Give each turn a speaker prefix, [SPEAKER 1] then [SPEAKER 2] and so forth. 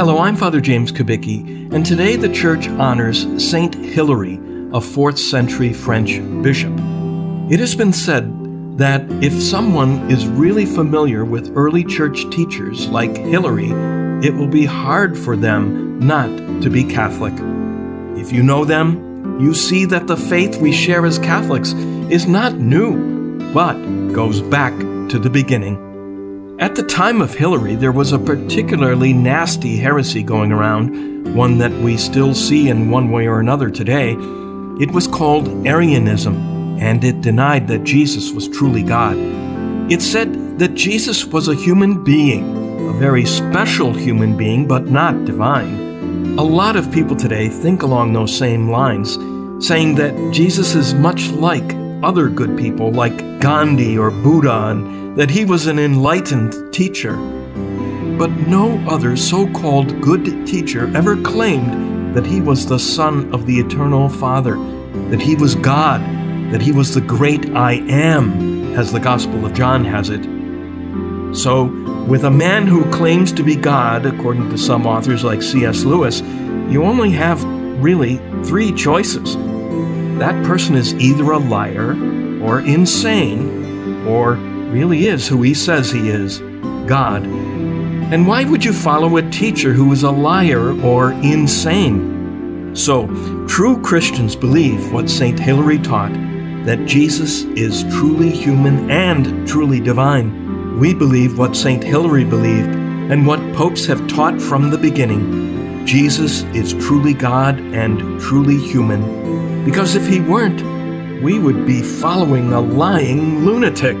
[SPEAKER 1] Hello, I'm Father James Kubicki, and today the Church honors Saint Hilary, a 4th century French bishop. It has been said that if someone is really familiar with early church teachers like Hilary, it will be hard for them not to be Catholic. If you know them, you see that the faith we share as Catholics is not new, but goes back to the beginning. At the time of Hilary, there was a particularly nasty heresy going around, one that we still see in one way or another today. It was called Arianism, and it denied that Jesus was truly God. It said that Jesus was a human being, a very special human being, but not divine. A lot of people today think along those same lines, saying that Jesus is much like other good people like Gandhi or Buddha and that he was an enlightened teacher. But no other so called good teacher ever claimed that he was the Son of the Eternal Father, that he was God, that he was the great I am, as the Gospel of John has it. So, with a man who claims to be God, according to some authors like C.S. Lewis, you only have really three choices that person is either a liar or insane or really is who he says he is God. And why would you follow a teacher who is a liar or insane? So, true Christians believe what St. Hilary taught that Jesus is truly human and truly divine. We believe what St. Hilary believed and what popes have taught from the beginning. Jesus is truly God and truly human because if he weren't, we would be following a lying lunatic.